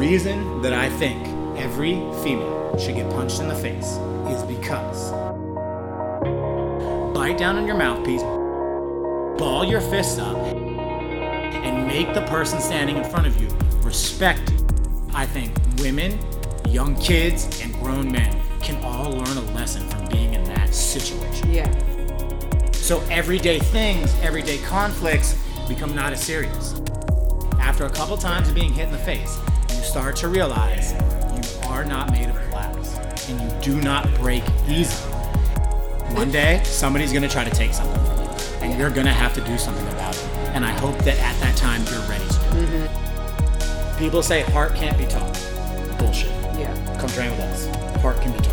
reason that I think every female should get punched in the face is because bite down on your mouthpiece, ball your fists up, and make the person standing in front of you respect you. I think women, young kids, and grown men can all learn a lesson from being in that situation. Yeah. So everyday things, everyday conflicts become not as serious. After a couple times of being hit in the face, start to realize you are not made of glass and you do not break easily. One day, somebody's gonna try to take something from you, and you're gonna have to do something about it. And I hope that at that time you're ready to do it. Mm-hmm. People say heart can't be taught. Bullshit. Yeah. Come train with us. Heart can be taught.